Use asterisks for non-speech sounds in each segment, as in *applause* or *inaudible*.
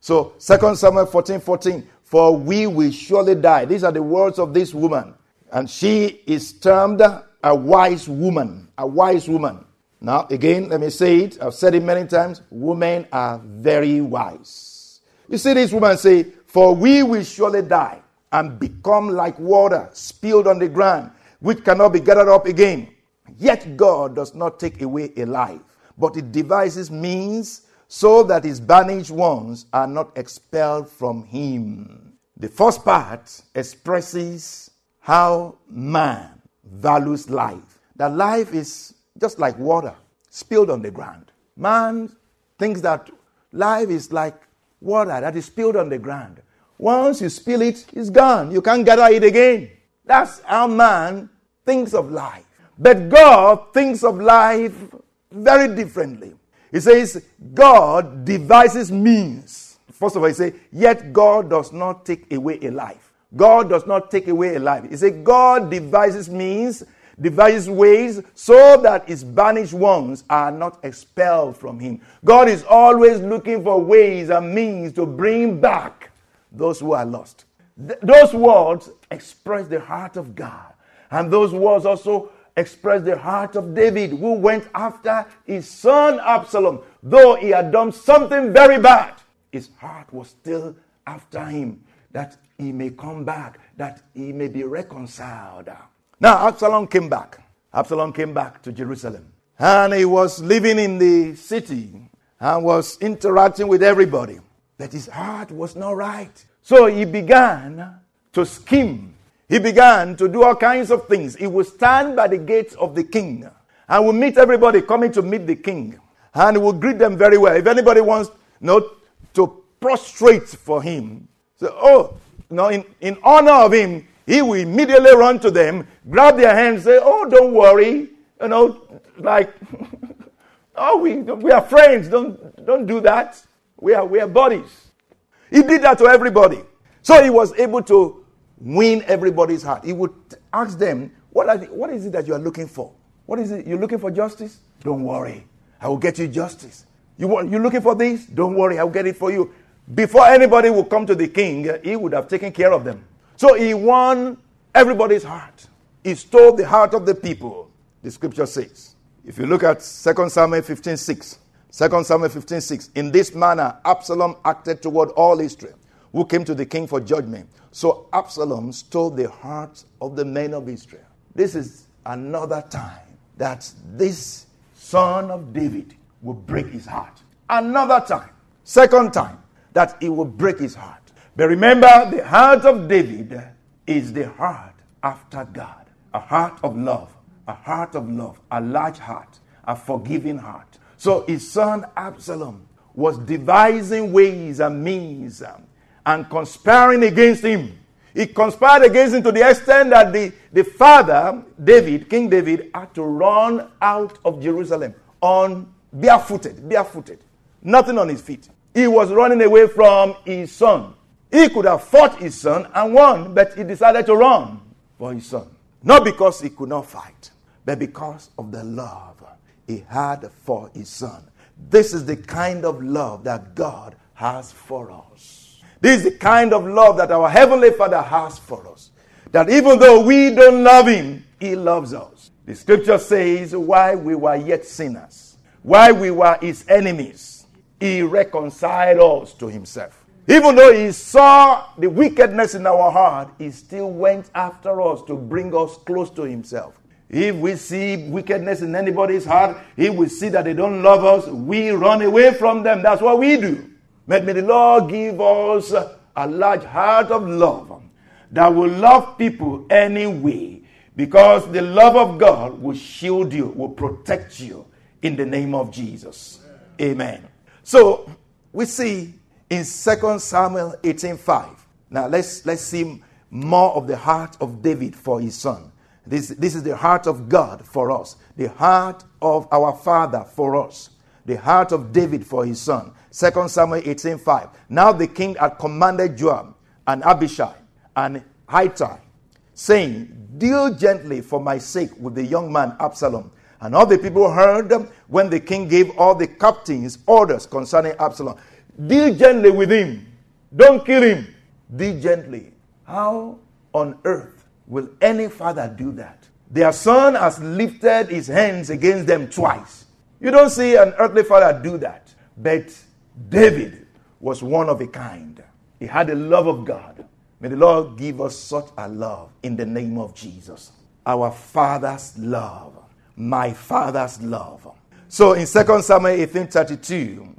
So, 2 Samuel 14 14, for we will surely die. These are the words of this woman. And she is termed a wise woman. A wise woman. Now, again, let me say it. I've said it many times. Women are very wise. You see this woman say, For we will surely die and become like water spilled on the ground, which cannot be gathered up again. Yet God does not take away a life, but it devises means so that his banished ones are not expelled from him. The first part expresses how man values life. That life is just like water spilled on the ground. Man thinks that life is like water that is spilled on the ground. Once you spill it, it's gone. You can't gather it again. That's how man thinks of life. But God thinks of life very differently. He says, God devises means. First of all, he says, yet God does not take away a life. God does not take away a life. He says, God devises means, devises ways, so that his banished ones are not expelled from him. God is always looking for ways and means to bring back those who are lost. Th- those words express the heart of God. And those words also expressed the heart of David, who went after his son Absalom. Though he had done something very bad, his heart was still after him, that he may come back, that he may be reconciled. Now, Absalom came back. Absalom came back to Jerusalem. And he was living in the city and was interacting with everybody. But his heart was not right. So he began to scheme he began to do all kinds of things. He would stand by the gates of the king and would meet everybody coming to meet the king. And he would greet them very well. If anybody wants you know, to prostrate for him, so, oh, you know, in, in honor of him, he will immediately run to them, grab their hands, say, oh, don't worry. You know, like, *laughs* oh, we, we are friends. Don't, don't do that. We are, we are buddies. He did that to everybody. So he was able to win everybody's heart. He would ask them, what, are the, what is it that you are looking for? What is it? You're looking for justice? Don't worry. I will get you justice. You want, you're looking for this? Don't worry. I will get it for you. Before anybody would come to the king, he would have taken care of them. So he won everybody's heart. He stole the heart of the people, the scripture says. If you look at 2 Samuel 15 6, 2 Samuel 15 6, in this manner Absalom acted toward all Israel who came to the king for judgment. So Absalom stole the hearts of the men of Israel. This is another time that this son of David will break his heart. Another time, second time, that he will break his heart. But remember, the heart of David is the heart after God, a heart of love, a heart of love, a large heart, a forgiving heart. So his son Absalom was devising ways and means and conspiring against him. He conspired against him to the extent that the, the father, David, King David, had to run out of Jerusalem on barefooted, barefooted, nothing on his feet. He was running away from his son. He could have fought his son and won, but he decided to run for his son. Not because he could not fight, but because of the love he had for his son. This is the kind of love that God has for us. This is the kind of love that our Heavenly Father has for us. That even though we don't love Him, He loves us. The scripture says, while we were yet sinners, while we were His enemies, He reconciled us to Himself. Even though He saw the wickedness in our heart, He still went after us to bring us close to Himself. If we see wickedness in anybody's heart, if we see that they don't love us, we run away from them. That's what we do. But may the Lord give us a large heart of love that will love people anyway because the love of God will shield you, will protect you in the name of Jesus. Amen. So we see in 2 Samuel 18:5. Now let's let's see more of the heart of David for his son. This, this is the heart of God for us, the heart of our Father for us, the heart of David for his son. 2 Samuel 18:5. Now the king had commanded Joab and Abishai and Ittai, saying, Deal gently for my sake with the young man Absalom. And all the people heard when the king gave all the captains orders concerning Absalom. Deal gently with him. Don't kill him. Deal gently. How on earth will any father do that? Their son has lifted his hands against them twice. You don't see an earthly father do that. But David was one of a kind. He had the love of God. May the Lord give us such a love in the name of Jesus. Our Father's love. My Father's love. So in 2 Samuel 18:32,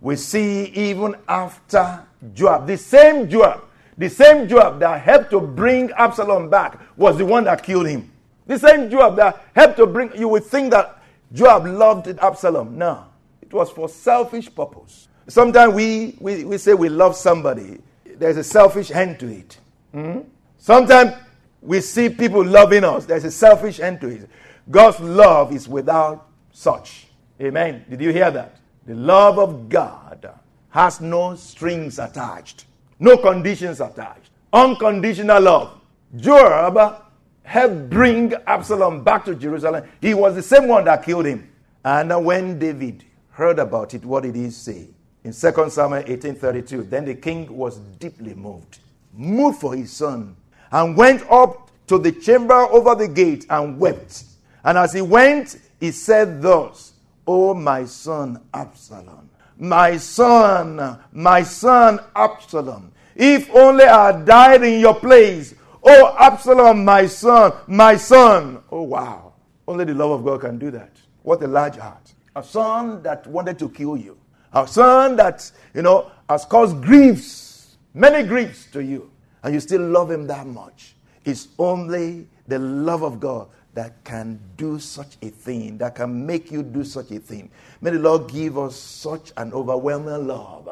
we see even after Joab, the same Joab, the same Joab that helped to bring Absalom back was the one that killed him. The same Joab that helped to bring, you would think that Joab loved Absalom. No, it was for selfish purpose. Sometimes we, we, we say we love somebody, there's a selfish end to it. Mm-hmm. Sometimes we see people loving us, there's a selfish end to it. God's love is without such. Amen. Did you hear that? The love of God has no strings attached, no conditions attached. Unconditional love. Joab helped bring Absalom back to Jerusalem. He was the same one that killed him. And when David heard about it, what did he say? In 2 Samuel 18:32, then the king was deeply moved, moved for his son, and went up to the chamber over the gate and wept. And as he went, he said thus, O my son Absalom, my son, my son Absalom, if only I died in your place. Oh, Absalom, my son, my son. Oh, wow. Only the love of God can do that. What a large heart. A son that wanted to kill you. A son that, you know, has caused griefs, many griefs to you. And you still love him that much. It's only the love of God that can do such a thing, that can make you do such a thing. May the Lord give us such an overwhelming love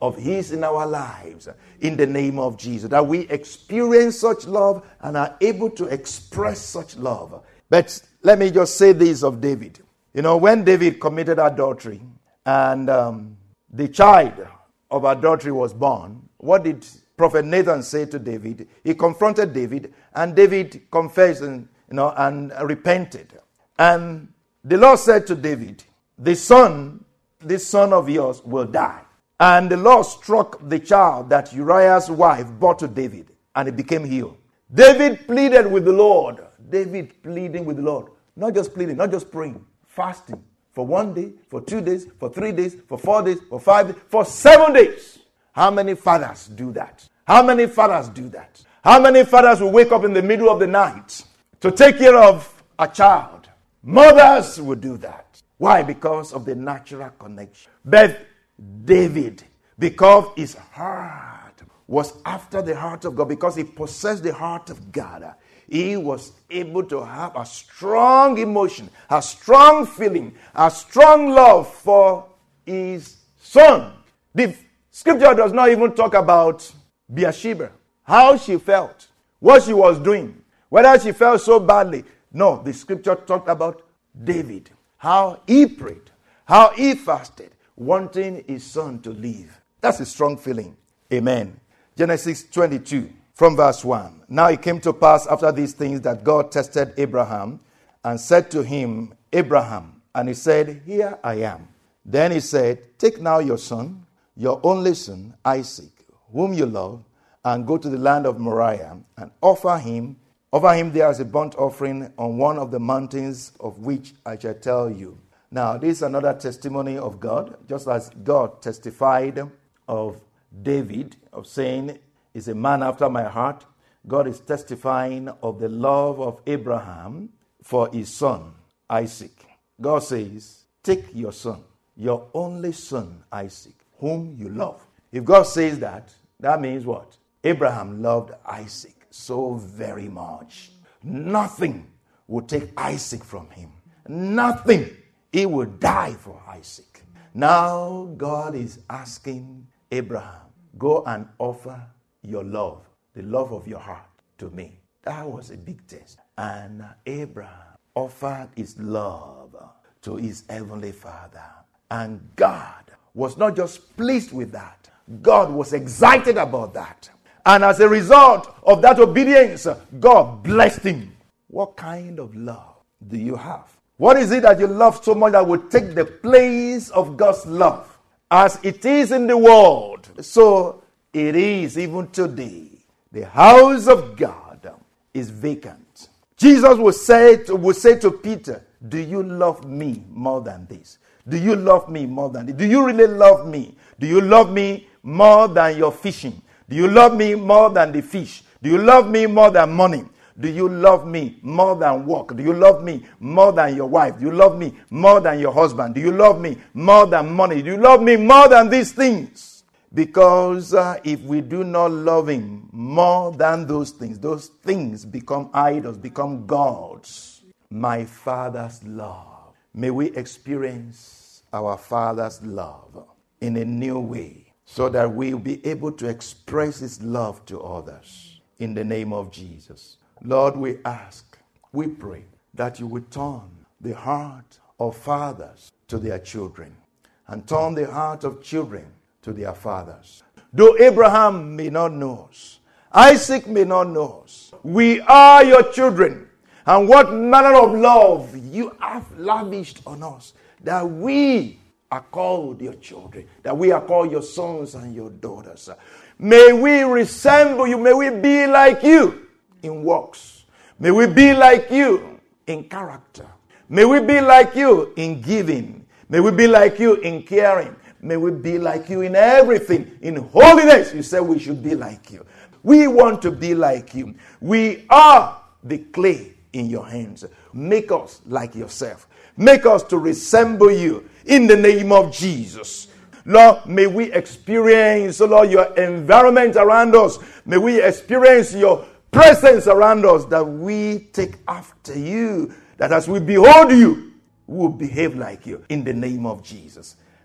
of His in our lives in the name of Jesus, that we experience such love and are able to express such love. But let me just say this of David. You know, when David committed adultery and um, the child of adultery was born, what did Prophet Nathan say to David? He confronted David, and David confessed and you know, and repented. And the Lord said to David, The son, this son of yours will die. And the Lord struck the child that Uriah's wife brought to David, and it became healed. David pleaded with the Lord. David pleading with the Lord. Not just pleading, not just praying, fasting for one day, for two days, for three days, for four days, for five days, for seven days. How many fathers do that? How many fathers do that? How many fathers will wake up in the middle of the night to take care of a child. Mothers would do that. Why? Because of the natural connection. But David, because his heart was after the heart of God, because he possessed the heart of God, he was able to have a strong emotion, a strong feeling, a strong love for his son. The scripture does not even talk about Bathsheba, how she felt, what she was doing. Whether she felt so badly. No, the scripture talked about David, how he prayed, how he fasted, wanting his son to live. That's a strong feeling. Amen. Genesis 22, from verse 1. Now it came to pass after these things that God tested Abraham and said to him, Abraham. And he said, Here I am. Then he said, Take now your son, your only son, Isaac, whom you love, and go to the land of Moriah and offer him Offer him there as a burnt offering on one of the mountains of which I shall tell you. Now, this is another testimony of God, just as God testified of David, of saying, Is a man after my heart. God is testifying of the love of Abraham for his son, Isaac. God says, Take your son, your only son, Isaac, whom you love. If God says that, that means what? Abraham loved Isaac so very much. Nothing would take Isaac from him. Nothing. He would die for Isaac. Now God is asking Abraham, go and offer your love, the love of your heart, to me. That was a big test. And Abraham offered his love to his heavenly father. And God was not just pleased with that, God was excited about that. And as a result of that obedience, God blessed him. What kind of love do you have? What is it that you love so much that would take the place of God's love? As it is in the world, so it is even today. The house of God is vacant. Jesus would say to, would say to Peter, Do you love me more than this? Do you love me more than this? Do you really love me? Do you love me more than your fishing? Do you love me more than the fish? Do you love me more than money? Do you love me more than work? Do you love me more than your wife? Do you love me more than your husband? Do you love me more than money? Do you love me more than these things? Because uh, if we do not love Him more than those things, those things become idols, become gods. My Father's love. May we experience our Father's love in a new way so that we'll be able to express His love to others. In the name of Jesus. Lord, we ask, we pray that you would turn the heart of fathers to their children and turn the heart of children to their fathers. Though Abraham may not know us, Isaac may not know us, we are your children. And what manner of love you have lavished on us that we are called your children, that we are called your sons and your daughters. May we resemble you, may we be like you in works. May we be like you in character. May we be like you in giving. May we be like you in caring. May we be like you in everything. In holiness, you said we should be like you. We want to be like you. We are the clay in your hands. Make us like yourself. Make us to resemble you in the name of Jesus. Lord, may we experience, oh Lord, your environment around us. May we experience your presence around us that we take after you. That as we behold you, we will behave like you in the name of Jesus.